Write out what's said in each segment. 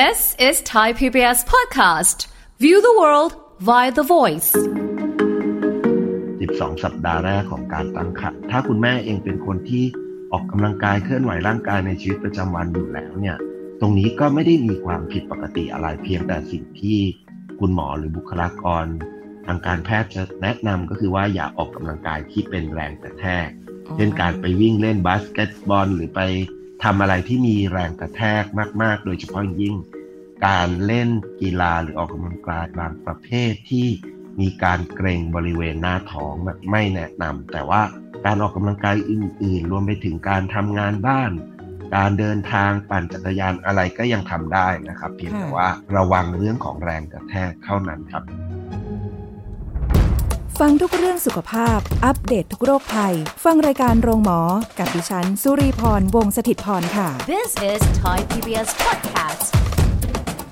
This is Thai PBS podcast. View the world via the voice. 12 สัปดาห์แรกของการตั้งครรภ์ถ้าคุณแม่เองเป็นคนที่ออกกำลังกายเคลื่อนไหวร่างกายในชีวิตประจำวันอยู่แล้วเนี่ย ตรงนี้ก็ไม่ได้มีความผิดปกติอะไรเพียงแต่สิ่งที่คุณหมอหรือบุคลากร ทางการแพทย์จะแนะนำก็คือว่าอย่าออกกำลังกายที่เป็นแรงกระแทก เช่นการไปวิ่งเล่นบาสเกตบอลหรือไป ทำอะไรที่มีแรงกระแทกมาก ๆ โดยเฉพาะยิ่ง การเล่นกีฬาหรือออกกำลังกายบางประเภทที่มีการเกรงบริเวณหน้าท้องแบบไม่แนะนำแต่ว่าการออกกำลังกายอื่น ๆ รวมไปถึงการทำงานบ้าน การเดินทางปั่นจักรยานอะไรก็ยังทำได้นะครับ เพียงแต่ว่าระวังเรื่องของแรงกระแทกเท่านั้นครับ ฟังทุกเรื่องสุขภาพ อัปเดตททุกโรคภัย ฟังรายการโรงหมอ กับดิฉัน สุรีพร วงศิตพรค่ะ This is Thai PBS podcast.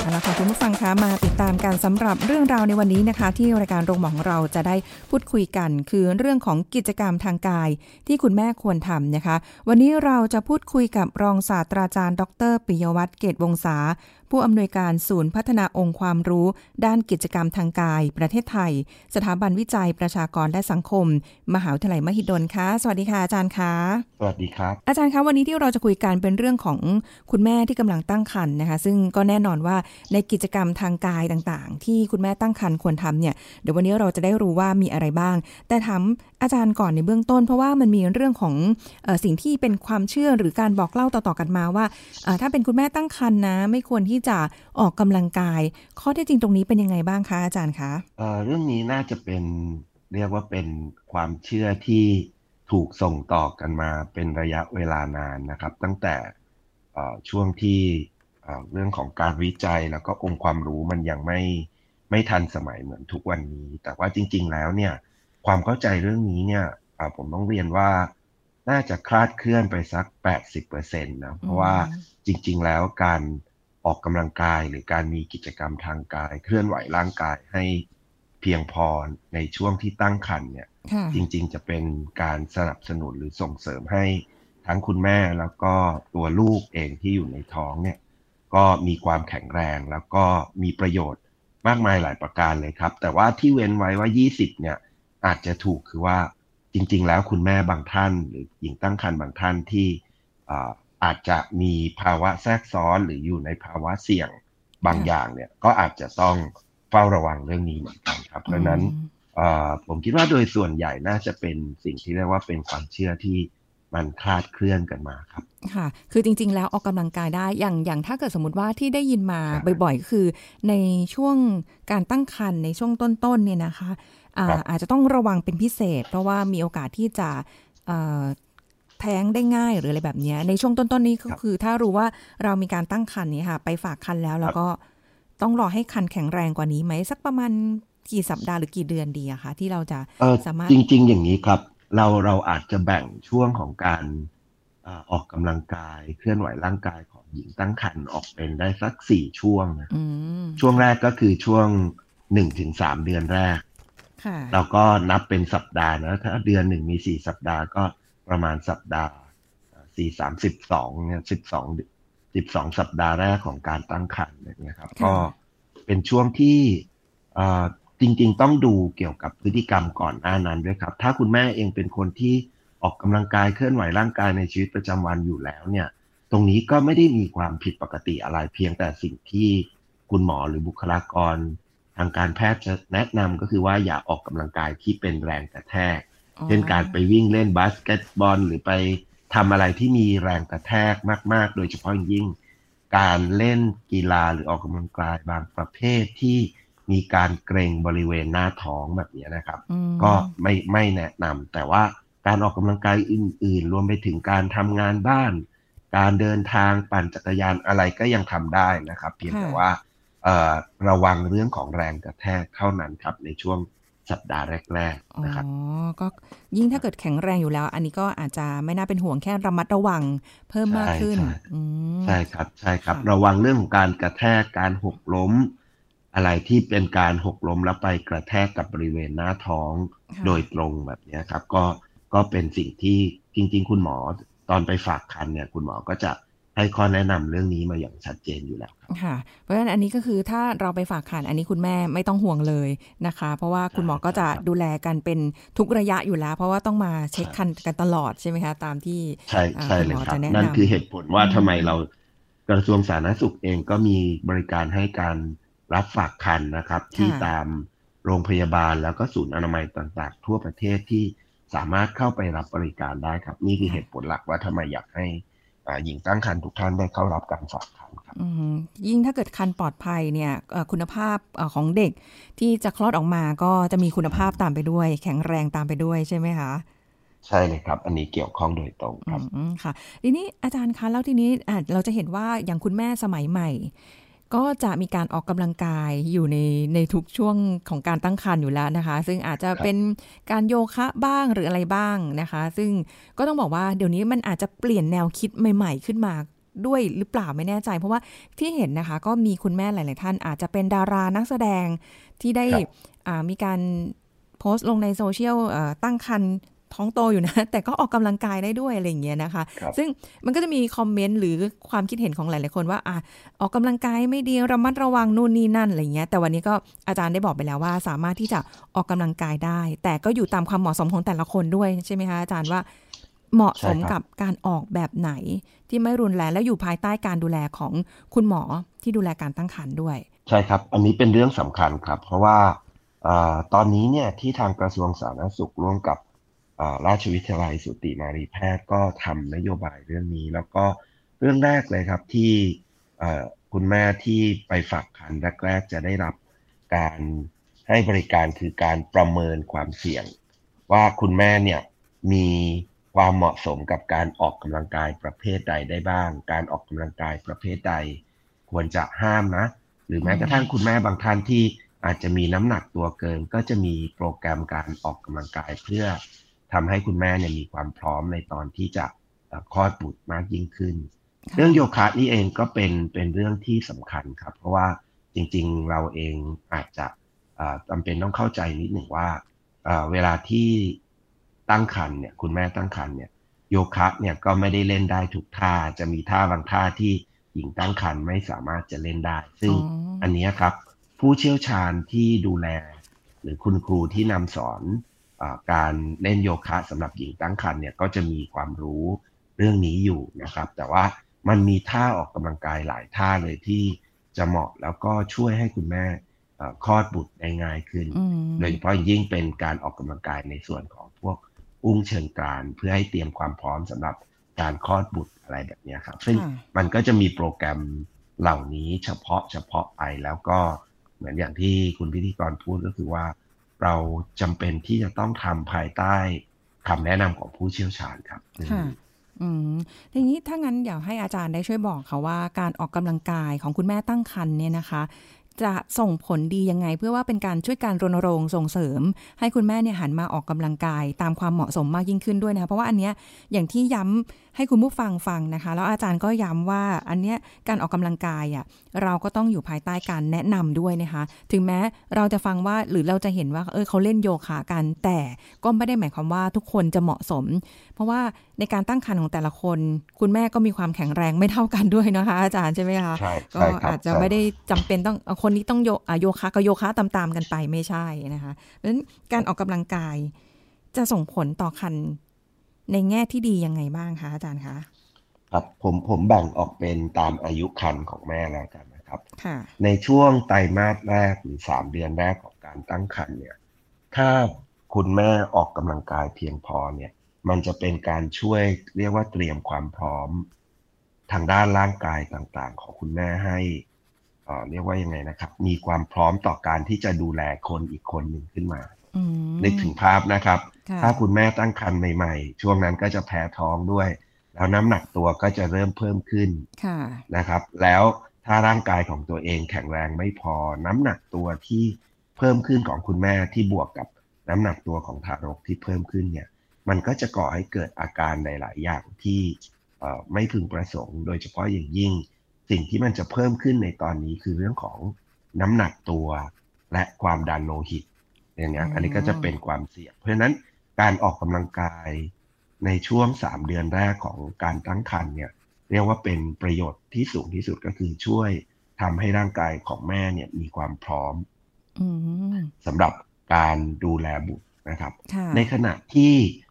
เอาละค่ะคุณผู้ฟังคะมาติดตามการสำหรับเรื่องราวในวันนี้นะคะ ที่รายการโรงหมอของเราจะได้พูดคุยกัน คือเรื่องของกิจกรรมทางกายที่คุณแม่ควรทำนะคะ วันนี้เราจะพูดคุยกับรองศาสตราจารย์ ดรปิยวัฒน์เกตวงศา ผู้อำนวยการศูนย์พัฒนาองค์ความรู้ ด้านกิจกรรมทางกาย ประเทศไทย สถาบันวิจัยประชากรและสังคม มหาวิทยาลัยมหิดลคะสวัสดีค่ะอาจารย์คะสวัสดีครับ อาจารย์คะวันนี้ที่เราจะคุยกันเป็นเรื่องของคุณแม่ที่กำลังตั้งครรภ์นะคะ ซึ่งก็แน่นอนว่าในกิจกรรมทางกายต่างๆ ที่คุณแม่ตั้งครรภ์ควรทำเนี่ยเดี๋ยววันนี้เราจะได้รู้ว่ามีอะไรบ้าง แต่ถามอาจารย์ก่อนในเบื้องต้น เพราะว่ามันมีเรื่องของเออสิ่งที่เป็นความเชื่อหรือการบอกเล่าต่อๆกันมาว่าเอ่อถ้าเป็นคุณแม่ตั้งครรภ์นะ ไม่ควรที่จะออกกำลังกาย ข้อเท็จจริงตรงนี้เป็นยังไงบ้างคะอาจารย์คะเอ่อเรื่องนี้น่าจะเป็นเรียกว่าเป็นความเชื่อที่ถูกส่งต่อกันมาเป็นระยะเวลานานนะครับ ตั้งแต่เอ่อช่วงที่เอ่อเรื่องของการวิจัยแล้วก็องค์ความรู้มันยังไม่ไม่ทันสมัยเหมือนทุกวันนี้ แต่ว่าจริง ๆ แล้วเนี่ยความเข้าใจเรื่องนี้เนี่ยเอ่อผมต้องเรียนว่าน่าจะคลาดเคลื่อนไปสัก 80%นะ เพราะว่าจริง ๆ แล้วการ ออกกำลังกายหรือการมีกิจกรรมทางกาย เคลื่อนไหวร่างกายให้เพียงพอในช่วงที่ตั้งครรภ์เนี่ยค่ะจริงๆจะเป็นการสนับสนุนหรือส่งเสริมให้ทั้งคุณแม่แล้วก็ตัวลูกเองที่อยู่ในท้องเนี่ย ก็มีความแข็งแรงแล้วก็มีประโยชน์มากมายหลายประการเลยครับ แต่ว่าที่เว้นไว้ว่า 20 เนี่ย อาจจะถูกคือว่าจริง ๆ แล้วคุณแม่บางท่าน หรือหญิงตั้งครรภ์บางท่านที่ อ่าอาจจะมีภาวะแทรกซ้อนหรืออยู่ในภาวะเสี่ยงบางค่ะอย่างเนี่ยก็อาจจะต้องเฝ้าระวังเรื่องนี้เหมือนกันครับเพราะฉะนั้นเอ่อผมคิดว่าโดยส่วนใหญ่น่าจะเป็นสิ่งที่เรียกว่าเป็นความเชื่อที่มันคลาดเคลื่อนกันมาครับ ค่ะ คือจริง ๆ แล้วออกกำลังกายได้ อย่าง อย่างถ้าเกิดสมมติว่าที่ได้ยินมาครับบ่อยๆ ก็คือในช่วงการตั้งครรภ์ในช่วงต้นๆ เนี่ยนะคะอ่าครับอาจจะต้องระวังเป็นพิเศษ เพราะว่ามีโอกาสที่จะเอ่อ แท้งได้ง่ายหรืออะไรแบบเนี้ยในช่วงต้นๆนี้ก็คือ ถ้ารู้ว่าเรามีการตั้งครรภ์นี้ค่ะ ไปฝากครรภ์แล้วแล้วก็ต้องรอให้ครรภ์แข็งแรงกว่านี้ไหมสักประมาณกี่สัปดาห์หรือกี่เดือนดีอะคะที่เราจะเออสามารถจริง ๆ อย่างนี้ครับ เราเราอาจจะแบ่งช่วงของการอ่าออกกำลังกายเคลื่อนไหวร่างกายของหญิงตั้งครรภ์ออกเป็นได้สักสี่ช่วงนะอืมช่วงแรกก็คือช่วงหนึ่งถึงสามเดือนแรกค่ะเราก็นับเป็นสัปดาห์นะถ้าเดือนหนึ่งมีสี่สัปดาห์ก็ ประมาณสัปดาห์สี่สามสิบสองเนี่ยสิบสองสิบสองสัปดาห์แรกของการตั้งครรภ์เนี่ยนะครับค่ะก็เป็นช่วงที่เอ่อจริง ๆ ต้องดูเกี่ยวกับพฤติกรรมก่อนหน้านั้นด้วยครับ ถ้าคุณแม่เองเป็นคนที่ออกกำลังกายเคลื่อนไหวร่างกายในชีวิตประจำวันอยู่แล้วเนี่ย ตรงนี้ก็ไม่ได้มีความผิดปกติอะไรเพียงแต่สิ่งที่คุณหมอหรือบุคลากร ทางการแพทย์จะแนะนำก็คือว่าอย่าออกกำลังกายที่เป็นแรงกระแทก เช่นการไปวิ่งเล่นบาสเกตบอล หรือไปทำอะไรที่มีแรงกระแทกมาก ๆ โดยเฉพาะอย่างยิ่ง การเล่นกีฬาหรือออกกำลังกายบางประเภทที่มีการเกรงบริเวณหน้าท้องแบบนี้นะครับอืมก็ไม่ไม่แนะนำแต่ว่าการออกกำลังกายอื่น ๆ รวมไปถึงการทำงานบ้าน การเดินทางปั่นจักรยานอะไรก็ยังทำได้นะครับ เพียงแต่ค่ะว่าเอ่อระวังเรื่องของแรงกระแทกเท่านั้นครับในช่วง สัปดาห์แรกอ๋อๆนะครับก็ยิ่งถ้าเกิดแข็งแรงอยู่แล้ว อันนี้ก็อาจจะไม่น่าเป็นห่วงแค่ระมัดระวังเพิ่มมากขึ้นใช่ใช่อืมใช่ครับใช่ครับค่ะระวังเรื่องของการกระแทกการหกล้ม อะไรที่เป็นการหกล้มแล้วไปกระแทกกับบริเวณหน้าท้องค่ะโดยตรงแบบเนี้ยครับ ก็ก็เป็นสิ่งที่จริง ๆ คุณหมอตอนไปฝากคันเนี่ย คุณหมอก็จะ ให้ข้อแนะนำเรื่องนี้มาอย่างชัดเจนอยู่แล้วค่ะ เพราะฉะนั้นอันนี้ก็คือถ้าเราไปฝากคันอันนี้คุณแม่ไม่ต้องห่วงเลยนะคะ เพราะว่าคุณหมอก็จะดูแลกันเป็นทุกระยะอยู่แล้ว เพราะว่าต้องมาเช็คคันกันตลอดใช่ไหมคะ ตามที่ใช่ใช่เลยครับนั่นคือเหตุผลว่าทำไมเรากระทรวงสาธารณสุขเองก็มีบริการให้การรับฝากคันนะครับ ที่ตามโรงพยาบาลแล้วก็ศูนย์อนามัยต่างๆ ทั่วประเทศที่สามารถเข้าไปรับบริการได้ครับ นี่คือเหตุผลหลักว่าทำไมอยากให้ หญิงตั้งครรภ์ทุกท่านได้เข้ารับการฝากคันครับยิ่งถ้าเกิดคันปลอดภัยเนี่ยคุณภาพของเด็กที่จะคลอดออกมาก็จะมีคุณภาพตามไปด้วย แข็งแรงตามไปด้วยใช่ไหมคะใช่เลยครับ อันนี้เกี่ยวข้องโดยตรงครับค่ะ ทีนี้อาจารย์คะแล้วทีนี้เราจะเห็นว่าอย่างคุณแม่สมัยใหม่ ก็จะมีการออกกำลังกายอยู่ในในทุกช่วงของการตั้งครรภ์อยู่แล้วนะคะ ซึ่งอาจจะเป็นการโยคะบ้างหรืออะไรบ้างนะคะ ซึ่งก็ต้องบอกว่าเดี๋ยวนี้มันอาจจะเปลี่ยนแนวคิดใหม่ ๆ ขึ้นมาด้วยหรือเปล่าไม่แน่ใจ เพราะว่าที่เห็นนะคะ ก็มีคุณแม่หลาย ๆ ท่านอาจจะเป็นดารานักแสดงที่ได้มีการโพสต์ลงในโซเชียลตั้งครรภ์ ท้องโตอยู่นะ แต่ก็ออกกำลังกายได้ด้วยอะไรอย่างเงี้ยนะคะ ซึ่งมันก็จะมีคอมเมนต์หรือความคิดเห็นของหลายๆคนว่าอะออกกำลังกายไม่ดีระมัดระวังนู่นนี่นั่นอะไรเงี้ย แต่วันนี้ก็อาจารย์ได้บอกไปแล้วว่า สามารถที่จะออกกำลังกายได้ แต่ก็อยู่ตามความเหมาะสมของแต่ละคนด้วยใช่ไหมคะอาจารย์ว่าเหมาะสมกับการออกแบบไหนที่ไม่รุนแรงและอยู่ภายใต้การดูแลของคุณหมอที่ดูแลการตั้งครรภ์ด้วย ใช่ครับ อันนี้เป็นเรื่องสำคัญครับ เพราะว่าตอนนี้เนี่ยที่ทางกระทรวงสาธารณสุขร่วมกับ ราชวิทยาลัยสุติมารีแพทย์ก็ทำนโยบายเรื่องนี้ แล้วก็เรื่องแรกเลยครับที่คุณแม่ที่ไปฝากคันแรกๆจะได้รับการให้บริการคือการประเมินความเสี่ยง ว่าคุณแม่เนี่ยมีความเหมาะสมกับการออกกำลังกายประเภทใดได้บ้าง การออกกำลังกายประเภทใด ควรจะห้ามนะ หรือแม้กระทั่งคุณแม่บางท่านที่อาจจะมีน้ำหนักตัวเกิน ก็จะมีโปรแกรมการออกกำลังกายเพื่อ ทำให้คุณแม่เนี่ยมีความพร้อมในตอนที่จะคลอดบุตรมากยิ่งขึ้น เรื่องโยคะนี่เองก็เป็นเป็นเรื่องที่สำคัญครับ เพราะว่าจริงๆเราเองอาจจะจำเป็นต้องเข้าใจนิดหนึ่งว่าเวลาที่ตั้งครรภ์เนี่ยคุณแม่ตั้งครรภ์เนี่ยโยคะเนี่ยก็ไม่ได้เล่นได้ทุกท่าจะมีท่าบางท่าที่หญิงตั้งครรภ์ไม่สามารถจะเล่นได้ ซึ่งอันนี้ครับ ผู้เชี่ยวชาญที่ดูแล หรือคุณครูที่นำสอน การเล่นโยคะสำหรับหญิงตั้งครรภ์เนี่ยก็จะมีความรู้เรื่องนี้อยู่นะครับ แต่ว่ามันมีท่าออกกำลังกายหลายท่าเลยที่จะเหมาะแล้วก็ช่วยให้คุณแม่คลอดบุตรได้ง่ายขึ้น โดยเฉพาะยิ่งเป็นการออกกำลังกายในส่วนของพวกอุ้งเชิงกรานเพื่อให้เตรียมความพร้อมสำหรับการคลอดบุตรอะไรแบบนี้ครับ ซึ่งมันก็จะมีโปรแกรมเหล่านี้เฉพาะเฉพาะไปแล้วก็เหมือนอย่างที่คุณพิธีกรพูดก็คือว่า เราจำเป็นที่จะต้องทำภายใต้คำแนะนำของผู้เชี่ยวชาญครับค่ะอืมทีนี้ถ้างั้นอยากให้อาจารย์ได้ช่วยบอกค่ะว่าการออกกำลังกายของคุณแม่ตั้งครรภ์เนี่ยนะคะ จะส่งผลดียังไง เพื่อว่าเป็นการช่วยการรณรงค์ส่งเสริม ให้คุณแม่เนี่ยหันมาออกกำลังกาย ตามความเหมาะสมมากยิ่งขึ้นด้วยนะคะเพราะว่าอันเนี้ยอย่างที่ย้ำให้คุณผู้ฟังฟังนะคะ แล้วอาจารย์ก็ย้ำว่าอันเนี้ยการออกกำลังกายอะเราก็ต้องอยู่ภายใต้การแนะนำด้วยนะคะ ถึงแม้เราจะฟังว่าหรือเราจะเห็นว่าเออเขาเล่นโยคะกันแต่ก็ไม่ได้หมายความว่าทุกคนจะเหมาะสม เพราะว่า ในการตั้งครรภ์ของแต่ละคน คุณแม่ก็มีความแข็งแรงไม่เท่ากันด้วยนะคะ อาจารย์ใช่ไหมคะก็อาจจะไม่ได้จำเป็นต้องคนนี้ต้องโยโยคะก็โยคะตามๆกันไปไม่ใช่นะคะเพราะฉะนั้นการออกกำลังกายจะส่งผลต่อคันในแง่ที่ดียังไงบ้างคะอาจารย์คะครับผมผมแบ่งออกเป็นตามอายุคันของแม่แล้วกันนะครับในช่วงไตรมาสแรกหรือสามเดือนแรกของการตั้งครรภ์เนี่ย ถ้าคุณแม่ออกกำลังกายเพียงพอเนี่ย มันจะเป็นการช่วยเรียกว่าเตรียมความพร้อม ทางด้านร่างกายต่างๆ ของคุณแม่ให้เรียกว่ายังไงนะครับ มีความพร้อมต่อการที่จะดูแลคนอีกคนหนึ่งขึ้นมานึกถึงภาพนะครับ ถ้าคุณแม่ตั้งครรภ์ใหม่ๆ ช่วงนั้นก็จะแพ้ท้องด้วย แล้วน้ำหนักตัวก็จะเริ่มเพิ่มขึ้นนะครับ แล้วถ้าร่างกายของตัวเองแข็งแรงไม่พอ น้ำหนักตัวที่เพิ่มขึ้นของคุณแม่ที่บวกกับน้ำหนักตัวของทารกที่เพิ่มขึ้นเนี่ย มันก็จะก่อให้เกิดอาการหลาย ๆ อย่างที่ไม่พึงประสงค์ โดยเฉพาะอย่างยิ่ง สิ่งที่มันจะเพิ่มขึ้นในตอนนี้คือเรื่องของน้ำหนักตัวและความดันโลหิตอย่างนี้อันนี้ก็จะเป็นความเสี่ยง เพราะฉะนั้นการออกกำลังกายในช่วงสามเดือนแรกของการตั้งครรภ์เนี่ยเรียกว่าเป็นประโยชน์ที่สูงที่สุดก็คือช่วยทำให้ร่างกายของแม่เนี่ยมีความพร้อมอืมสำหรับการดูแลบุตรนะครับค่ะในขณะที่เอ่อ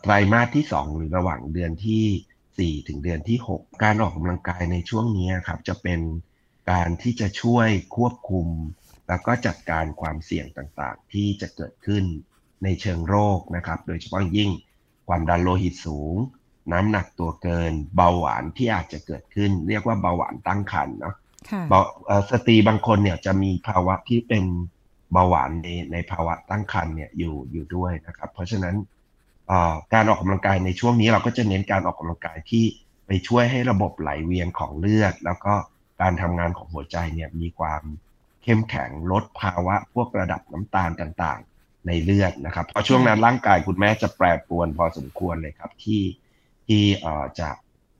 ไตรมาสที่สองหรือระหว่างเดือนที่สี่ถึงเดือนที่หกการออกกำลังกายในช่วงนี้ครับ จะเป็นการที่จะช่วยควบคุม แล้วก็จัดการความเสี่ยงต่างๆ ที่จะเกิดขึ้นในเชิงโรคนะครับ โดยเฉพาะยิ่งความดันโลหิตสูง น้ำหนักตัวเกิน เบาหวานที่อาจจะเกิดขึ้น เรียกว่าเบาหวานตั้งครรภ์เนาะค่ะเบาเอ่อสตรีบางคนเนี่ยจะมีภาวะที่เป็นเบาหวานในในภาวะตั้งครรภ์เนี่ยอยู่อยู่ด้วยนะครับ เพราะฉะนั้นเอ่อ การออกกำลังกายในช่วงนี้เราก็จะเน้นการออกกำลังกายที่ไปช่วยให้ระบบไหลเวียนของเลือด แล้วก็การทำงานของหัวใจเนี่ยมีความเข้มแข็งลดภาวะพวกระดับน้ำตาลต่างๆ ในเลือดนะครับเพราะช่วงนั้นร่างกายคุณแม่จะแปรปรวนพอสมควรเลยครับที่ที่เอ่อจะ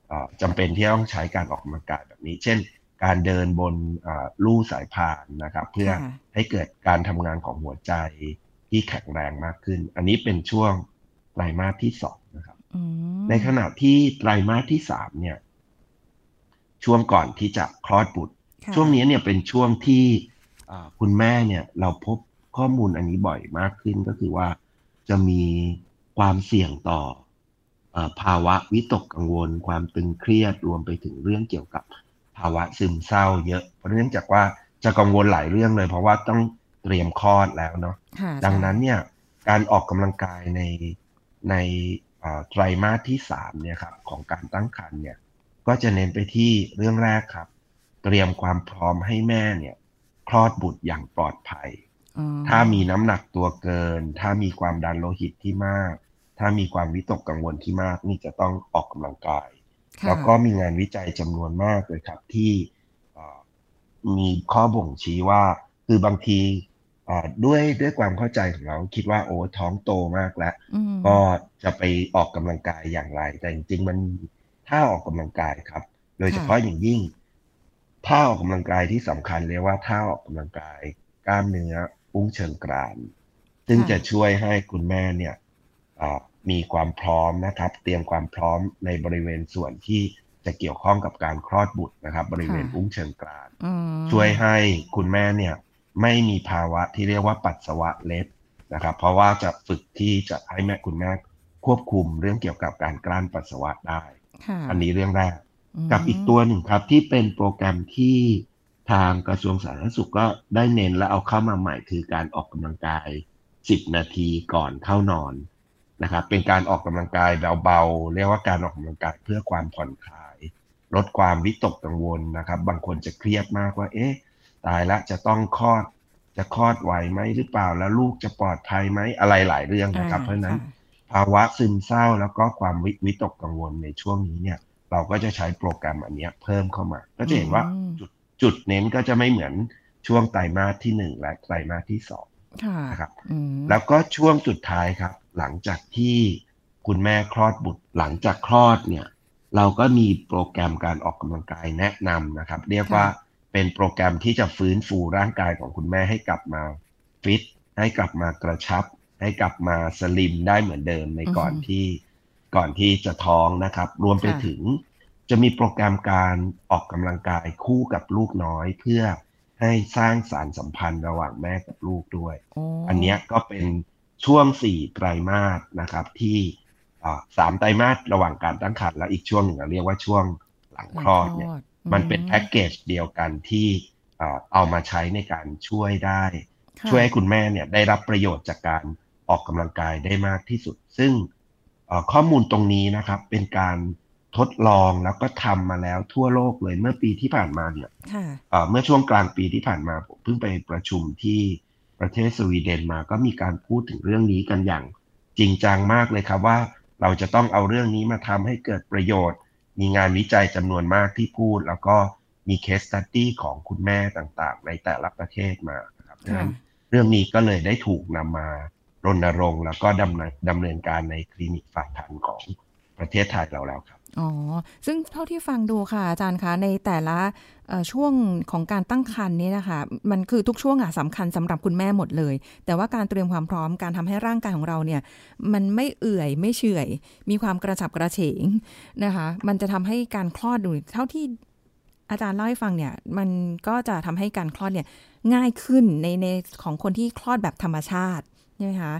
เอ่อจำเป็นที่ต้องใช้การออกกำลังกายแบบนี้ เช่น การเดินบนเอ่อลู่สายพานนะครับ เพื่อค่ะให้เกิดการทำงานของหัวใจที่แข็งแรงมากขึ้น อันนี้เป็นช่วง ไตรมาสที่สองนะครับอืมในขณะที่ไตรมาสที่สามเนี่ย ช่วงก่อนที่จะคลอดบุตรค่ะช่วงนี้เนี่ยเป็นช่วงที่อ่าคุณแม่เนี่ย เราพบข้อมูลอันนี้บ่อยมากขึ้นก็คือว่าจะมีความเสี่ยงต่อเออภาวะวิตกกังวล ความตึงเครียดรวมไปถึงเรื่องเกี่ยวกับภาวะซึมเศร้า เยอะ เพราะเนื่องจากว่าจะกังวลหลายเรื่องเลย เพราะว่าต้องเตรียมคลอดแล้วเนาะค่ะดังนั้นเนี่ย การออกกำลังกายใน ในเอ่อไตรมาสที่สามเนี่ยครับของการตั้งครรภ์เนี่ยก็จะเน้นไปที่เรื่องแรกครับ เตรียมความพร้อมให้แม่เนี่ยคลอดบุตรอย่างปลอดภัยอ๋อถ้ามีน้ำหนักตัวเกิน ถ้ามีความดันโลหิตที่มาก ถ้ามีความวิตกกังวลที่มาก นี่จะต้องออกกำลังกายค่ะแล้วก็มีงานวิจัยจำนวนมากเลยครับที่เอ่อมีข้อบ่งชี้ว่าคือบางทีเอ่อ ด้วยด้วยความเข้าใจของเราคิดว่าโอ้ท้องโตมากแล้วอืมก็จะไปออกกำลังกายอย่างไร แต่จริงๆมันมีท่าออกกำลังกายครับ โดยเฉพาะอย่างยิ่งท่าออกกำลังกายที่สำคัญเรียกว่าท่าออกกำลังกาย กล้ามเนื้ออุ้งเชิงกรานซึ่งจะช่วยให้คุณแม่เนี่ยอ่ามีความพร้อมนะครับ เตรียมความพร้อมในบริเวณส่วนที่จะเกี่ยวข้องกับการคลอดบุตรนะครับ บริเวณอุ้งเชิงกรานอืมช่วยให้คุณแม่เนี่ย ไม่มีภาวะที่เรียกว่าปัสสาวะเล็ดนะครับ เพราะว่าจะฝึกที่จะให้แม่คุณแม่ควบคุมเรื่องเกี่ยวกับการกลั้นปัสสาวะได้ค่ะอันนี้เรื่องแรกมกับอีกตัวหนึ่งครับที่เป็นโปรแกรมที่ทางกระทรวงสาธารณสุขก็ได้เน้นและเอาเข้ามาใหม่คือการออกกำลังกาย 10 นาทีก่อนเข้านอนนะครับ เป็นการออกกำลังกายเบาๆเรียกว่าการออกกำลังกายเพื่อความผ่อนคลาย ลดความวิตกกังวลนะครับ บางคนจะเครียดมากว่า เอ๊ะ ตายละจะต้องคลอด จะคลอดไหวไหมหรือเปล่าแล้วลูกจะปลอดภัยไหมอะไรหลายเรื่องนะครับ เพราะฉะนั้น ภาวะซึมเศร้าแล้วก็ความวิวิตกกังวลในช่วงนี้เนี่ย เราก็จะใช้โปรแกรมอันเนี้ยเพิ่มเข้ามา ก็จะเห็นว่าอืมจุดจุดเน้นก็จะไม่เหมือนช่วงไตรมาสที่หนึ่งและไตรมาสที่สองค่ะนะครับอืมแล้วก็ช่วงสุดท้ายครับ หลังจากที่คุณแม่คลอดบุตรหลังจากคลอดเนี่ย เราก็มีโปรแกรมการออกกำลังกายแนะนำนะครับ เรียกว่า เป็นโปรแกรมที่จะฟื้นฟูร่างกายของคุณแม่ให้กลับมาฟิตให้กลับมากระชับ ให้กลับมาสลิมได้เหมือนเดิมในก่อนที่ก่อนที่จะท้องนะครับ รวมไปถึงจะมีโปรแกรมการออกกำลังกายคู่กับลูกน้อย เพื่อให้สร้างสารสัมพันธ์ระหว่างแม่กับลูกด้วยโอ้อันเนี้ยก็เป็นช่วงสี่ไตรมาสนะครับ ที่อ่าสามไตรมาสระหว่างการตั้งครรภ์แล้วอีกช่วงหนึ่งเราเรียกว่าช่วงหลังคลอดเนี่ย มันเป็นแพ็กเกจเดียวกันที่เอ่อเอามาใช้ในการช่วยได้ค่ะช่วยให้คุณแม่เนี่ยได้รับประโยชน์จากการออกกำลังกายได้มากที่สุด ซึ่งเอ่อข้อมูลตรงนี้นะครับ เป็นการทดลองแล้วก็ทำมาแล้วทั่วโลกเลยเมื่อปีที่ผ่านมาเนี่ยค่ะเอ่อเมื่อช่วงกลางปีที่ผ่านมาผมเพิ่งไปประชุมที่ประเทศสวีเดนมาก็มีการพูดถึงเรื่องนี้กันอย่างจริงจังมากเลยครับว่าเราจะต้องเอาเรื่องนี้มาทำให้เกิดประโยชน์ มีงานวิจัยจำนวนมากที่พูด แล้วก็มีเคสตัดดี้ของคุณแม่ต่างๆ ในแต่ละประเทศมานะครับดังค่ะนั้นเรื่องนี้ก็เลยได้ถูกนำมารณรงค์ แล้วก็ดำเนินดำเนินการในคลินิกฝากคันของประเทศไทยเราแล้วครับ อ๋อ ซึ่งเท่าที่ฟังดูค่ะ อาจารย์คะ ในแต่ละช่วงของการตั้งครรภ์นี่นะคะ มันคือทุกช่วงอะสำคัญสำหรับคุณแม่หมดเลย แต่ว่าการเตรียมความพร้อมการทำให้ร่างกายของเราเนี่ย มันไม่เอื่อยไม่เฉื่อย มีความกระฉับกระเฉงนะคะ มันจะทำให้การคลอดดูเท่าที่อาจารย์เล่าให้ฟังเนี่ย มันก็จะทำให้การคลอดเนี่ยง่ายขึ้นในในของคนที่คลอดแบบธรรมชาติใช่ไหมคะ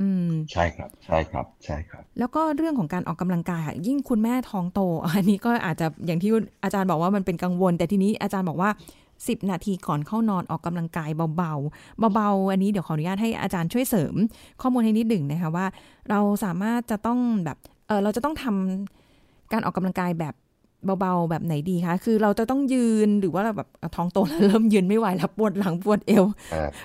อืมใช่ครับ ใช่ครับ ใช่ครับ แล้วก็เรื่องของการออกกำลังกายค่ะ ยิ่งคุณแม่ท้องโต อันนี้ก็อาจจะอย่างที่อาจารย์บอกว่ามันเป็นกังวล แต่ทีนี้อาจารย์บอกว่า 10 นาทีก่อนเข้านอนออกกำลังกายเบาๆ เบาๆ อันนี้เดี๋ยวขออนุญาตให้อาจารย์ช่วยเสริม ข้อมูลให้นิดหนึ่งนะคะว่า เราสามารถจะต้องแบบ เออเราจะต้องทำการออกกำลังกายแบบ เบาๆแบบไหนดีคะคือเราจะต้องยืนหรือว่าแบบท้องโตแล้วเริ่มยืนไม่ไหวแล้วปวดหลังปวดเอว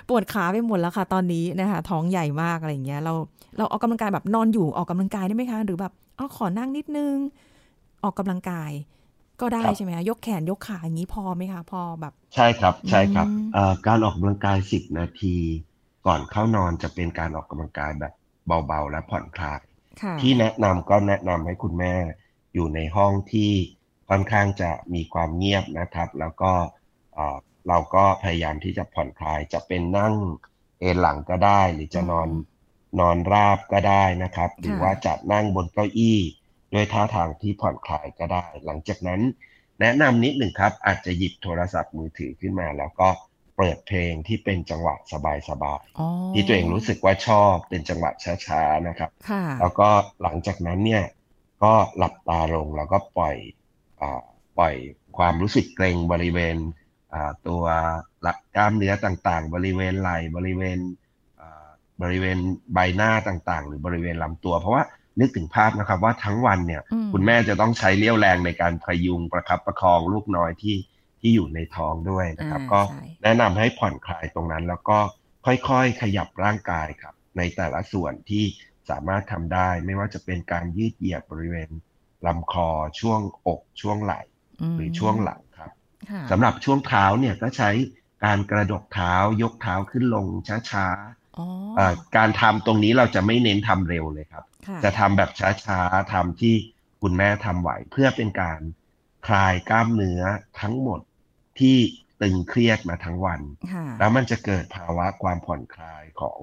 ปวดขาไปหมดแล้วค่ะ ตอนนี้นะคะท้องใหญ่มากอะไรอย่างเงี้ย เราเราออกกำลังกายแบบนอนอยู่ออกกำลังกายได้ไหมคะ หรือแบบอ๋อขอนั่งนิดนึง ออกกำลังกายก็ได้ใช่ไหมคะยกแขนยกขาอย่างนี้พอไหมคะพอแบบ ใช่ครับใช่ครับการออกกำลังกายสิบนาที ก่อนเข้านอนจะเป็นการออกกำลังกายแบบเบาๆ และผ่อนคลายที่แนะนำก็แนะนำให้คุณแม่อยู่ในห้องที่ ค่อนข้างจะมีความเงียบนะครับ แล้วก็เราก็พยายามที่จะผ่อนคลาย จะเป็นนั่งเอนหลังก็ได้ หรือจะนอนนอนราบก็ได้นะครับ หรือว่าจัดนั่งบนเก้าอี้ ด้วยท่าทางที่ผ่อนคลายก็ได้ หลังจากนั้น แนะนำนิดหนึ่งครับ อาจจะหยิบโทรศัพท์มือถือขึ้นมา แล้วก็เปิดเพลงที่เป็นจังหวะสบายๆที่ตัวเองรู้สึกว่าชอบเป็นจังหวะช้าๆนะครับ แล้วก็หลังจากนั้นเนี่ยก็หลับตาลงแล้วก็ปล่อย ปล่อยความรู้สึกเกรงบริเวณตัวหลักกล้ามเนื้อต่างๆ บริเวณไหล่บริเวณบริเวณใบหน้าต่างๆ หรือบริเวณลำตัว เพราะว่านึกถึงภาพนะครับว่าทั้งวันเนี่ย คุณแม่จะต้องใช้เลี้ยวแรงในการพยุงประคับประคองลูกน้อยที่ที่อยู่ในท้องด้วยนะครับ ก็แนะนำให้ผ่อนคลายตรงนั้น แล้วก็ค่อยๆขยับร่างกายครับ ในแต่ละส่วนที่สามารถทำได้ ไม่ว่าจะเป็นการยืดเหยียดบริเวณ ลำคอช่วงอกช่วงไหล่หรือช่วงหลังครับสำหรับช่วงเท้าเนี่ยก็ใช้การกระดกเท้ายกเท้าขึ้นลงช้าๆการทำตรงนี้เราจะไม่เน้นทำเร็วเลยครับ จะทำแบบช้าๆทำที่คุณแม่ทำไหว เพื่อเป็นการคลายกล้ามเนื้อทั้งหมดที่ตึงเครียดมาทั้งวัน แล้วมันจะเกิดภาวะความผ่อนคลายของ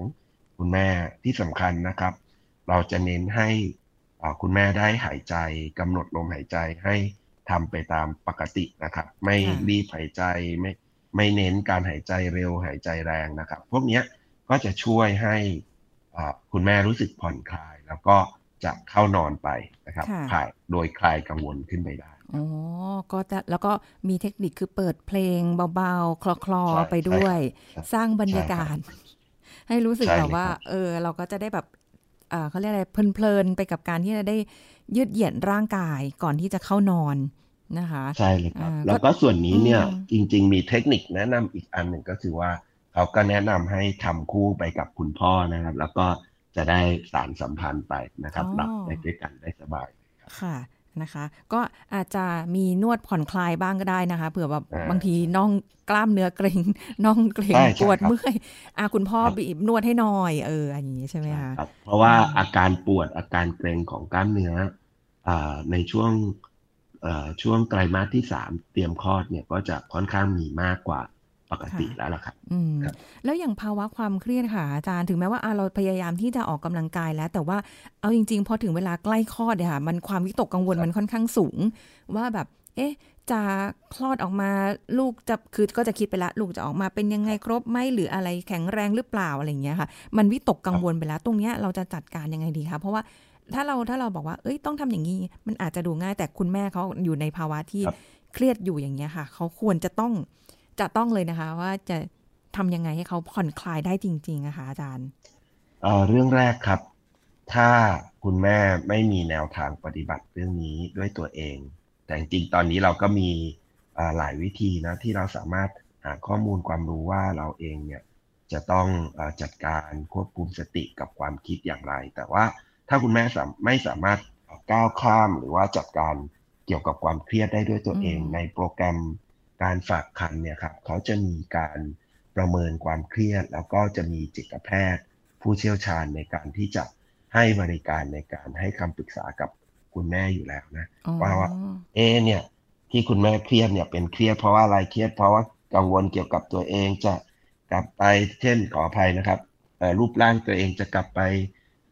คุณแม่ที่สำคัญนะครับ เราจะเน้นให้ คุณแม่ได้หายใจกำหนดลมหายใจให้ทำไปตามปกตินะครับ ไม่รีบหายใจไม่ไม่เน้นการหายใจเร็วหายใจแรงนะครับ พวกนี้ก็จะช่วยให้คุณแม่รู้สึกผ่อนคลาย แล้วก็จะเข้านอนไปนะครับคลายโดยคลายกังวลขึ้นไปได้อ๋อก็จะแล้วก็มีเทคนิคคือเปิดเพลงเบาๆ คลอๆไปด้วย สร้างบรรยากาศ ให้รู้สึกแบบว่า เออ เราก็จะได้แบบ เขาเรียกอะไรเพลินๆไปกับการที่จะได้ยืดเหยียดร่างกายก่อนที่จะเข้านอนนะคะใช่เลยครับ แล้วก็ส่วนนี้เนี่ยจริง ๆ มีเทคนิคแนะนำอีกอันหนึ่งก็คือว่าเขาก็แนะนำให้ทำคู่ไปกับคุณพ่อนะครับ แล้วก็จะได้สารสัมพันธ์ไปนะครับหลับได้ด้วยกันได้สบายค่ะ นะคะ ก็อาจจะมีนวดผ่อนคลายบ้างก็ได้นะคะเผื่อแบบบางทีน้องกล้ามเนื้อเกร็งน้องเกร็งปวดเมื่อยอาคุณพ่อบีบนวดให้หน่อย เอออันนี้ใช่ไหมคะเพราะว่าอาการปวดอาการเกร็งของกล้ามเนื้อในช่วงช่วงไตรมาสที่สามเตรียมคลอดเนี่ยก็จะค่อนข้างมีมากกว่า ปกติแล้วล่ะครับแล้วอย่างภาวะความเครียดค่ะอาจารย์ถึงแม้ว่าเราพยายามที่จะออกกำลังกายแล้ว แต่ว่าเอาจริง ๆ พอถึงเวลาใกล้คลอดเนี่ยค่ะ มันความวิตกกังวลมันค่อนข้างสูง ว่าแบบ เอ๊ะ จะคลอดออกมาลูกจะคือก็จะคิดไปละ ลูกจะออกมาเป็นยังไงครบไหมหรืออะไรแข็งแรงหรือเปล่าอะไรอย่างเงี้ยค่ะ มันวิตกกังวลไปแล้ว ตรงเนี้ยเราจะจัดการยังไงดีคะเพราะว่าถ้าเราถ้าเราบอกว่า เอ้ย ต้องทำอย่างนี้ มันอาจจะดูง่าย แต่คุณแม่เขาอยู่ในภาวะที่เครียดอยู่อย่างเงี้ยค่ะ เขาควรจะต้อง จะต้องเลยนะคะ ว่าจะทำยังไงให้เขาผ่อนคลายได้จริงๆนะคะอาจารย์เรื่องแรกครับ ถ้าคุณแม่ไม่มีแนวทางปฏิบัติเรื่องนี้ด้วยตัวเอง แต่จริงๆตอนนี้เราก็มีหลายวิธีนะที่เราสามารถหาข้อมูลความรู้ว่าเราเองเนี่ยจะต้องจัดการควบคุมสติกับความคิดอย่างไร แต่ว่าถ้าคุณแม่ไม่สามารถก้าวข้ามหรือว่าจัดการเกี่ยวกับความเครียดได้ด้วยตัวเอง ในโปรแกรม การฝากคันเนี่ยครับเขาจะมีการประเมินความเครียด แล้วก็จะมีจิตแพทย์ ผู้เชี่ยวชาญในการที่จะให้บริการในการให้คำปรึกษากับคุณแม่อยู่แล้วนะอ๋อว่าว่าเอะเนี่ยที่คุณแม่เครียดเนี่ยเป็นเครียดเพราะว่าอะไรเครียดเพราะว่ากังวลเกี่ยวกับตัวเองจะกลับไปเช่นขออภัยนะครับเอ่อรูปร่างตัวเองจะกลับไป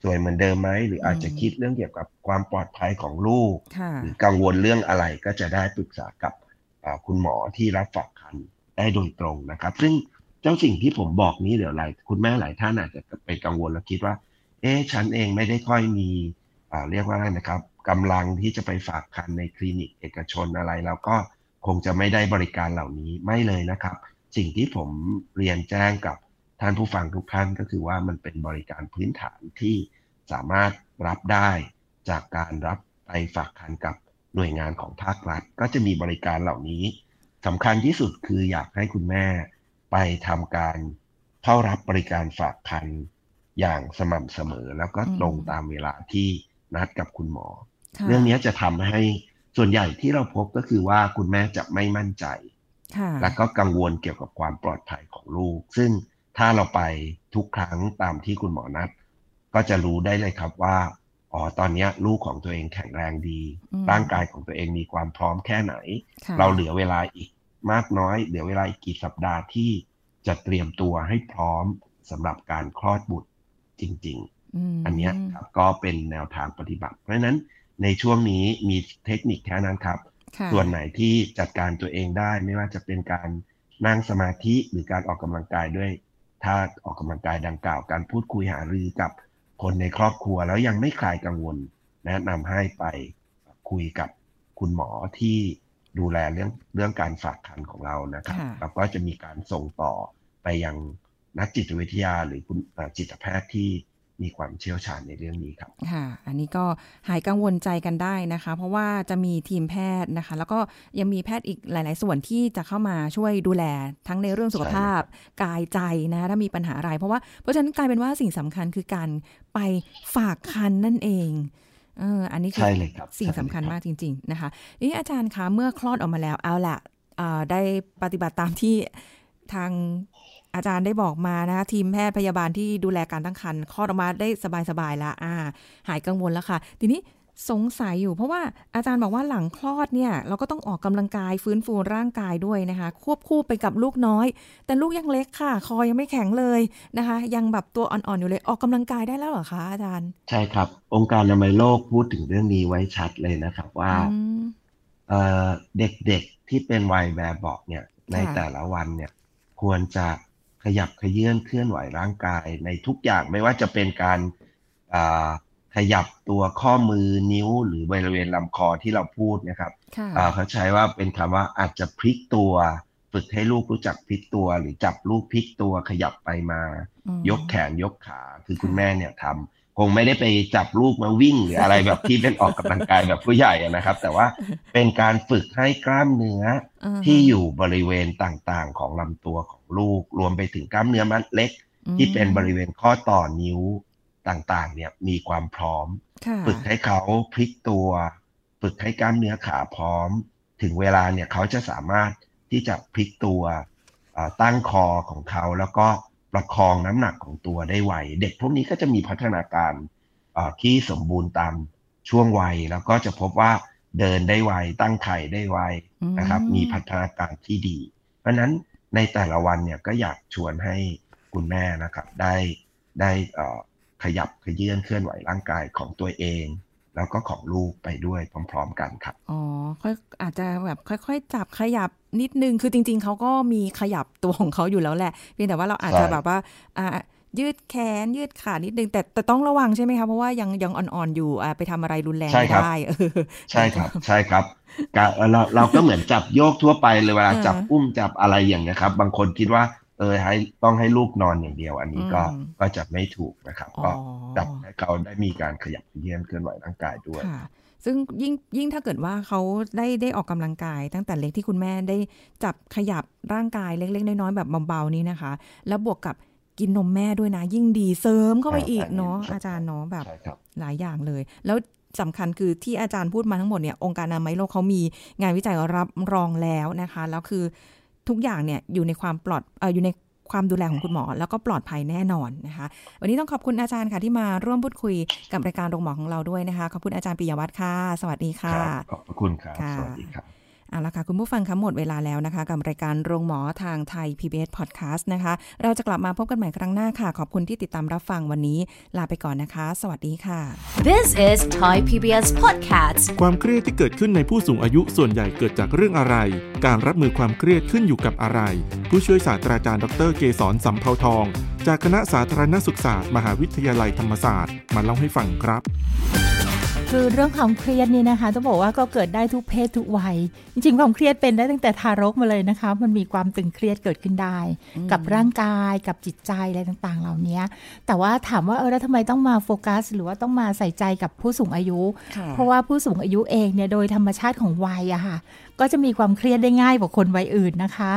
สวยเหมือนเดิมไหมหรืออาจจะคิดเรื่องเกี่ยวกับความปลอดภัยของลูกค่ะหรือกังวลเรื่องอะไรก็จะได้ปรึกษากับอ่า คุณหมอที่รับฝากคันได้โดยตรงนะครับ ซึ่งเจ้าสิ่งที่ผมบอกนี้เดี๋ยวหลายคุณแม่หลายท่านอาจจะไปกังวลแล้วคิดว่า เอ๊ะฉันเองไม่ได้ค่อยมีอ่าเรียกว่าอะไรนะครับกำลังที่จะไปฝากคันในคลินิกเอกชนอะไรแล้วก็คงจะไม่ได้บริการเหล่านี้ไม่เลยนะครับ สิ่งที่ผมเรียนแจ้งกับท่านผู้ฟังทุกท่านก็คือว่ามันเป็นบริการพื้นฐานที่สามารถรับได้จากการรับไปฝากคันกับ หน่วยงานของภาครัฐ ก็จะมีบริการเหล่านี้สำคัญที่สุดคืออยากให้คุณแม่ไปทำการเข้ารับบริการฝากคันอย่างสม่ำเสมอ แล้วก็ตรงอืมตามเวลาที่นัดกับคุณหมอค่ะเรื่องนี้จะทำให้ส่วนใหญ่ที่เราพบก็คือว่าคุณแม่จะไม่มั่นใจค่ะแล้วก็กังวลเกี่ยวกับความปลอดภัยของลูก ซึ่งถ้าเราไปทุกครั้งตามที่คุณหมอนัด ก็จะรู้ได้เลยครับว่า อ๋อตอนเนี้ยลูกของตัวเองแข็งแรงดีอืมร่างกายของตัวเองมีความพร้อมแค่ไหนค่ะเราเหลือเวลาอีกมากน้อย เหลือเวลาอีกกี่สัปดาห์ที่จะเตรียมตัวให้พร้อมสำหรับการคลอดบุตรจริงมๆอันเนี้ยครับก็เป็นแนวทางปฏิบัติ เพราะฉะนั้นในช่วงนี้มีเทคนิคแค่นั้นครับค่ะส่วนไหนที่จัดการตัวเองได้ไม่ว่าจะเป็นการนั่งสมาธิหรือการออกกำลังกายด้วยท่าออกกำลังกายดังกล่าว การพูดคุยหารือกับ คนในครอบครัวแล้วยังไม่คลายกังวล แนะนำให้ไปคุยกับคุณหมอที่ดูแลเรื่องเรื่องการฝากคันของเรานะครับค่ะแล้วก็จะมีการส่งต่อไปยังนักจิตวิทยาหรือคุณเอ่อจิตแพทย์ที่ มีความเชี่ยวชาญในเรื่องนี้ครับค่ะ อันนี้ก็หายกังวลใจกันได้นะคะ เพราะว่าจะมีทีมแพทย์นะคะ แล้วก็ยังมีแพทย์อีกหลาย ๆ ส่วนที่จะเข้ามาช่วยดูแลทั้งในเรื่องสุขภาพกายใจนะคะถ้ามีปัญหาอะไร เพราะว่าเพราะฉะนั้นกลายเป็นว่าสิ่งสำคัญคือการไปฝากคันนั่นเองเอออันนี้คืใช่เลยครับสิ่งใช่เลยสำคัญครับมากจริง ๆ นะคะนี่อาจารย์คะเมื่อคลอดออกมาแล้วเอาละอ่าได้ปฏิบัติตามที่ทาง อาจารย์ได้บอกมานะคะทีมแพทย์พยาบาลที่ดูแลการตั้งครรภ์คลอดออกมาได้สบายๆแล้วอ่า หายกังวลแล้วค่ะ ทีนี้สงสัยอยู่เพราะว่าอาจารย์บอกว่าหลังคลอดเนี่ยเราก็ต้องออกกำลังกายฟื้นฟูร่างกายด้วยนะคะ ควบคู่ไปกับลูกน้อย แต่ลูกยังเล็กค่ะ คอยังไม่แข็งเลยนะคะ ยังแบบตัวอ่อนๆอยู่เลยออกกำลังกายได้แล้วเหรอคะอาจารย์ ใช่ครับ องค์การอนามัยโลกพูดถึงเรื่องนี้ไว้ชัดเลยนะครับว่าอืมเอ่อเด็กๆที่เป็นวัยแบบเบอกเนี่ยในค่ะแต่ละวันเนี่ยควรจะ ขยับขยื่นเคลื่อนไหวร่างกายในทุกอย่างไม่ว่าจะเป็นการอ่าขยับตัวข้อมือนิ้วหรือบริเวณลำคอที่เราพูดนะครับค่ะอ่าเขาใช้ว่าเป็นคำว่าอาจจะพลิกตัวฝึกให้ลูกรู้จักพลิกตัว หรือจับลูกพลิกตัวขยับไปมาอืมยกแขนยกขาคือคุณแม่เนี่ยทำค งไม่ได้ไปจับลูกมาวิ่งหรืออะไรแบบที่เป็นออกกำลังกายแบบผู้ใหญ่อะนะครับ แต่ว่าเป็นการฝึกให้กล้ามเนื้ออ่าฮะที่อยู่บริเวณต่างๆ ของลำตัวของลูก รวมไปถึงกล้ามเนื้อมัดเล็ก ที่เป็นบริเวณข้อต่อนิ้วต่างๆ เนี่ยมีความพร้อมค่ะฝึกให้เขาพลิกตัว ฝึกให้กล้ามเนื้อขาพร้อม ถึงเวลาเนี่ยเขาจะสามารถที่จะพลิกตัวเอ่อตั้งคอของเขาแล้วก็ ประคองน้ำหนักของตัวได้ไว เด็กพวกนี้ก็จะมีพัฒนาการเอ่อที่สมบูรณ์ตามช่วงวัย แล้วก็จะพบว่าเดินได้ไว ตั้งไข่ได้ไวนะครับอืมมีพัฒนาการที่ดี เพราะฉะนั้นในแต่ละวันเนี่ยก็อยากชวนให้คุณแม่นะครับ ได้ได้เอ่อขยับขยื่นเคลื่อนไหวร่างกายของตัวเอง แล้วก็ของลูกไปด้วยพร้อม ๆ กันครับ อ๋อค่อยอาจจะแบบค่อย ๆ จับขยับ นิดนึงคือจริง ๆเขาก็มีขยับตัวของเขาอยู่แล้วแหละเพียงแต่ว่าเราอาจจะใช่แบบว่าอ่ายืดแขนยืดขานิดนึงแต่แต่ต้องระวังใช่ไหมคะเพราะว่ายังยังอ่อนๆอยู่อ่าไปทำอะไรรุนแรงใช่ไม่ครับได้เออใช่ครับ ใช่ครับกะเราเราก็เหมือนจับโยกทั่วไปเลยเวลาเออจับอุ้มจับอะไรอย่างเงี้ยครับ บางคนคิดว่าเออให้ต้องให้ลูกนอนอย่างเดียว อันนี้ก็อืมก็จะไม่ถูกนะครับอ๋อก็จับให้เขาได้มีการขยับเขยื้อนเคลื่อนไหวร่างกายด้วยค่ะ ซึ่งยิ่งยิ่งถ้าเกิดว่าเขาได้ได้ออกกำลังกาย ตั้งแต่เล็กที่คุณแม่ได้จับขยับร่างกายเล็ก ๆ น้อยๆแบบเบาๆนี้นะคะ แล้วบวกกับกินนมแม่ด้วยนะ ยิ่งดีเสริมเข้าไปใช่อีกอันนี้เนาะใช่อาจารย์เนาะแบบใช่ครับหลายอย่างเลย แล้วสำคัญคือที่อาจารย์พูดมาทั้งหมดเนี่ยองค์การอนามัยโลกเขามีงานวิจัยรับรองแล้วนะคะ แล้วคือทุกอย่างเนี่ยอยู่ในความปลอดเอออยู่ใน ความดูแลของคุณหมอ แล้วก็ปลอดภัยแน่นอนนะคะ วันนี้ต้องขอบคุณอาจารย์ค่ะที่มาร่วมพูดคุยกับรายการโรงหมอของเราด้วยนะคะ ขอบคุณอาจารย์ปิยวัฒน์ค่ะ สวัสดีค่ะ ขอบคุณครับค่ะสวัสดีครับ เอาละค่ะคุณผู้ฟังคะหมดเวลาแล้วนะคะ กับรายการโรงหมอทางไทย PBS Podcast นะคะ เราจะกลับมาพบกันใหม่ครั้งหน้าค่ะ ขอบคุณที่ติดตามรับฟังวันนี้ ลาไปก่อนนะคะ สวัสดีค่ะ This is Thai PBS Podcast ความเครียดที่เกิดขึ้นในผู้สูงอายุส่วนใหญ่เกิดจากเรื่องอะไร การรับมือความเครียดขึ้นอยู่กับอะไร ผู้ช่วยศาสตราจารย์ดรเกษรสัมเภาทอง จากคณะสาธารณสุขศาสตร์ มหาวิทยาลัยธรรมศาสตร์ มาเล่าให้ฟังครับ คือเรื่องความเครียดนี่นะคะต้องบอกว่าก็เกิดได้ทุกเพศทุกวัย จริงๆความเครียดเป็นได้ตั้งแต่ทารกมาเลยนะคะ มันมีความตึงเครียดเกิดขึ้นได้ กับร่างกายกับจิตใจอะไรต่างๆ เหล่านี้แต่ว่าถามว่าเออแล้วทำไมต้องมาโฟกัส หรือว่าต้องมาใส่ใจกับผู้สูงอายุค่ะเพราะว่าผู้สูงอายุเองเนี่ยโดยธรรมชาติของวัยอะค่ะ ก็จะมีความเครียดได้ง่ายกว่าคนวัยอื่นนะคะ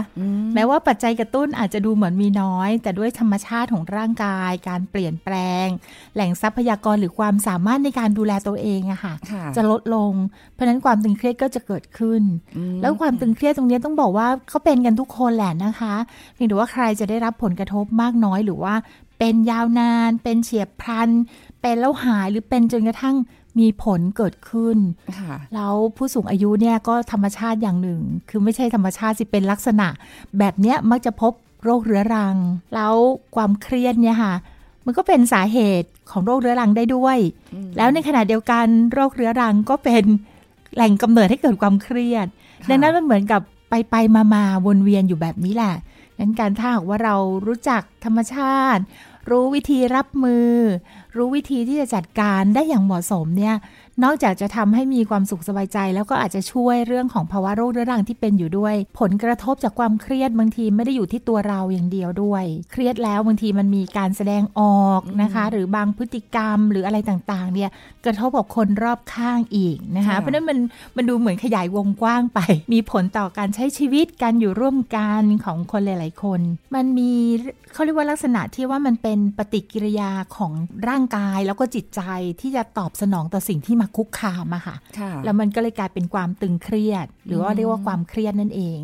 แม้ว่าปัจจัยกระตุ้นอาจจะดูเหมือนมีน้อย แต่ด้วยธรรมชาติของร่างกาย การเปลี่ยนแปลง แหล่งทรัพยากรหรือความสามารถในการดูแลตัวเองอะค่ะค่ะจะลดลง เพราะฉะนั้นความตึงเครียดก็จะเกิดขึ้น แล้วความตึงเครียดตรงนี้ต้องบอกว่าเขาเป็นกันทุกคนแหละนะคะเพียงแต่ว่าใครจะได้รับผลกระทบมากน้อยหรือว่าเป็นยาวนาน เป็นเฉียบพลัน เป็นแล้วหายหรือเป็นจนกระทั่ง มีผลเกิดขึ้นค่ะแล้วผู้สูงอายุเนี่ยก็ธรรมชาติอย่างหนึ่ง คือไม่ใช่ธรรมชาติสิเป็นลักษณะ แบบเนี้ยมักจะพบโรคเรื้อรัง แล้วความเครียดเนี่ยค่ะมันก็เป็นสาเหตุของโรคเรื้อรังได้ด้วย แล้วในขณะเดียวกันโรคเรื้อรังก็เป็นแหล่งกำเนิดให้เกิดความเครียดค่ะดังนั้นมันเหมือนกับไปไปมามาวนเวียนอยู่แบบนี้แหละนั้นการถ้าหากว่าเรารู้จักธรรมชาติ รู้วิธีรับมือ รู้วิธีที่จะจัดการได้อย่างเหมาะสมเนี่ย นอกจากจะทำให้มีความสุขสบายใจ แล้วก็อาจจะช่วยเรื่องของภาวะโรคเรื้อรังที่เป็นอยู่ด้วย ผลกระทบจากความเครียดบางทีไม่ได้อยู่ที่ตัวเราอย่างเดียวด้วย เครียดแล้วบางทีมันมีการแสดงออกนะคะ หรือบางพฤติกรรมหรืออะไรต่างๆ เนี่ยกระทบกับคนรอบข้างอีกนะคะค่ะเพราะฉะนั้นมันมันดูเหมือนขยายวงกว้างไป มีผลต่อการใช้ชีวิตการอยู่ร่วมกันของคนหลาย ๆ คน มันมีเขาเรียกว่าลักษณะที่ว่ามันเป็นปฏิกิริยาของร่างกายแล้วก็จิตใจที่จะตอบสนองต่อสิ่งที่มาคุกคามอะค่ะค่ะ แล้วมันก็เลยกลายเป็นความตึงเครียด หรือว่าเรียกว่าความเครียดนั่นเอง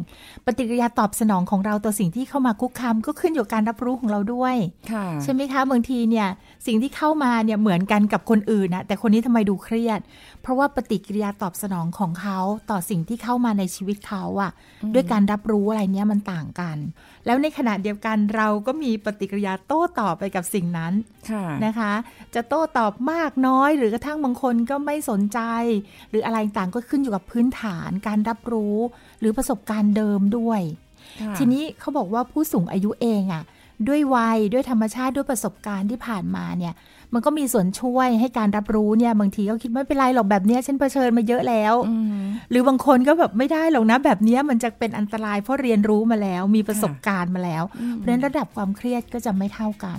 ปฏิกิริยาตอบสนองของเราต่อสิ่งที่เข้ามาคุกคามก็ขึ้นอยู่กับการรับรู้ของเราด้วยค่ะใช่ไหมคะบางทีเนี่ยสิ่งที่เข้ามาเนี่ยเหมือนกันกับคนอื่นนะแต่คนนี้ทำไมดูเครียด เพราะว่าปฏิกิริยาตอบสนองของเขาต่อสิ่งที่เข้ามาในชีวิตเขาอะด้วยการรับรู้อะไรเนี้ยมันต่างกัน แล้วในขณะเดียวกันเราก็มีปฏิกิริยาโต้ตอบไปกับสิ่งนั้นค่ะนะคะ จะโต้ตอบมากน้อยหรือกระทั่งบางคนก็ไม่สนใจ หรืออะไรต่างก็ขึ้นอยู่กับพื้นฐานการรับรู้ หรือประสบการณ์เดิมด้วยค่ะทีนี้เขาบอกว่าผู้สูงอายุเองอะ่ะด้วยวัยด้วยธรรมชาติด้วยประสบการณ์ที่ผ่านมาเนี่ย มันก็มีส่วนช่วยให้การรับรู้เนี่ย บางทีก็คิดไม่เป็นไรหรอกแบบเนี้ยฉันเผชิญมาเยอะแล้วอืมหรือบางคนก็แบบไม่ได้หรอกนะแบบเนี้ยมันจะเป็นอันตรายเพราะเรียนรู้มาแล้ว มีประสบการณ์มาแล้ว เพราะฉะนั้นระดับความเครียดก็จะไม่เท่ากัน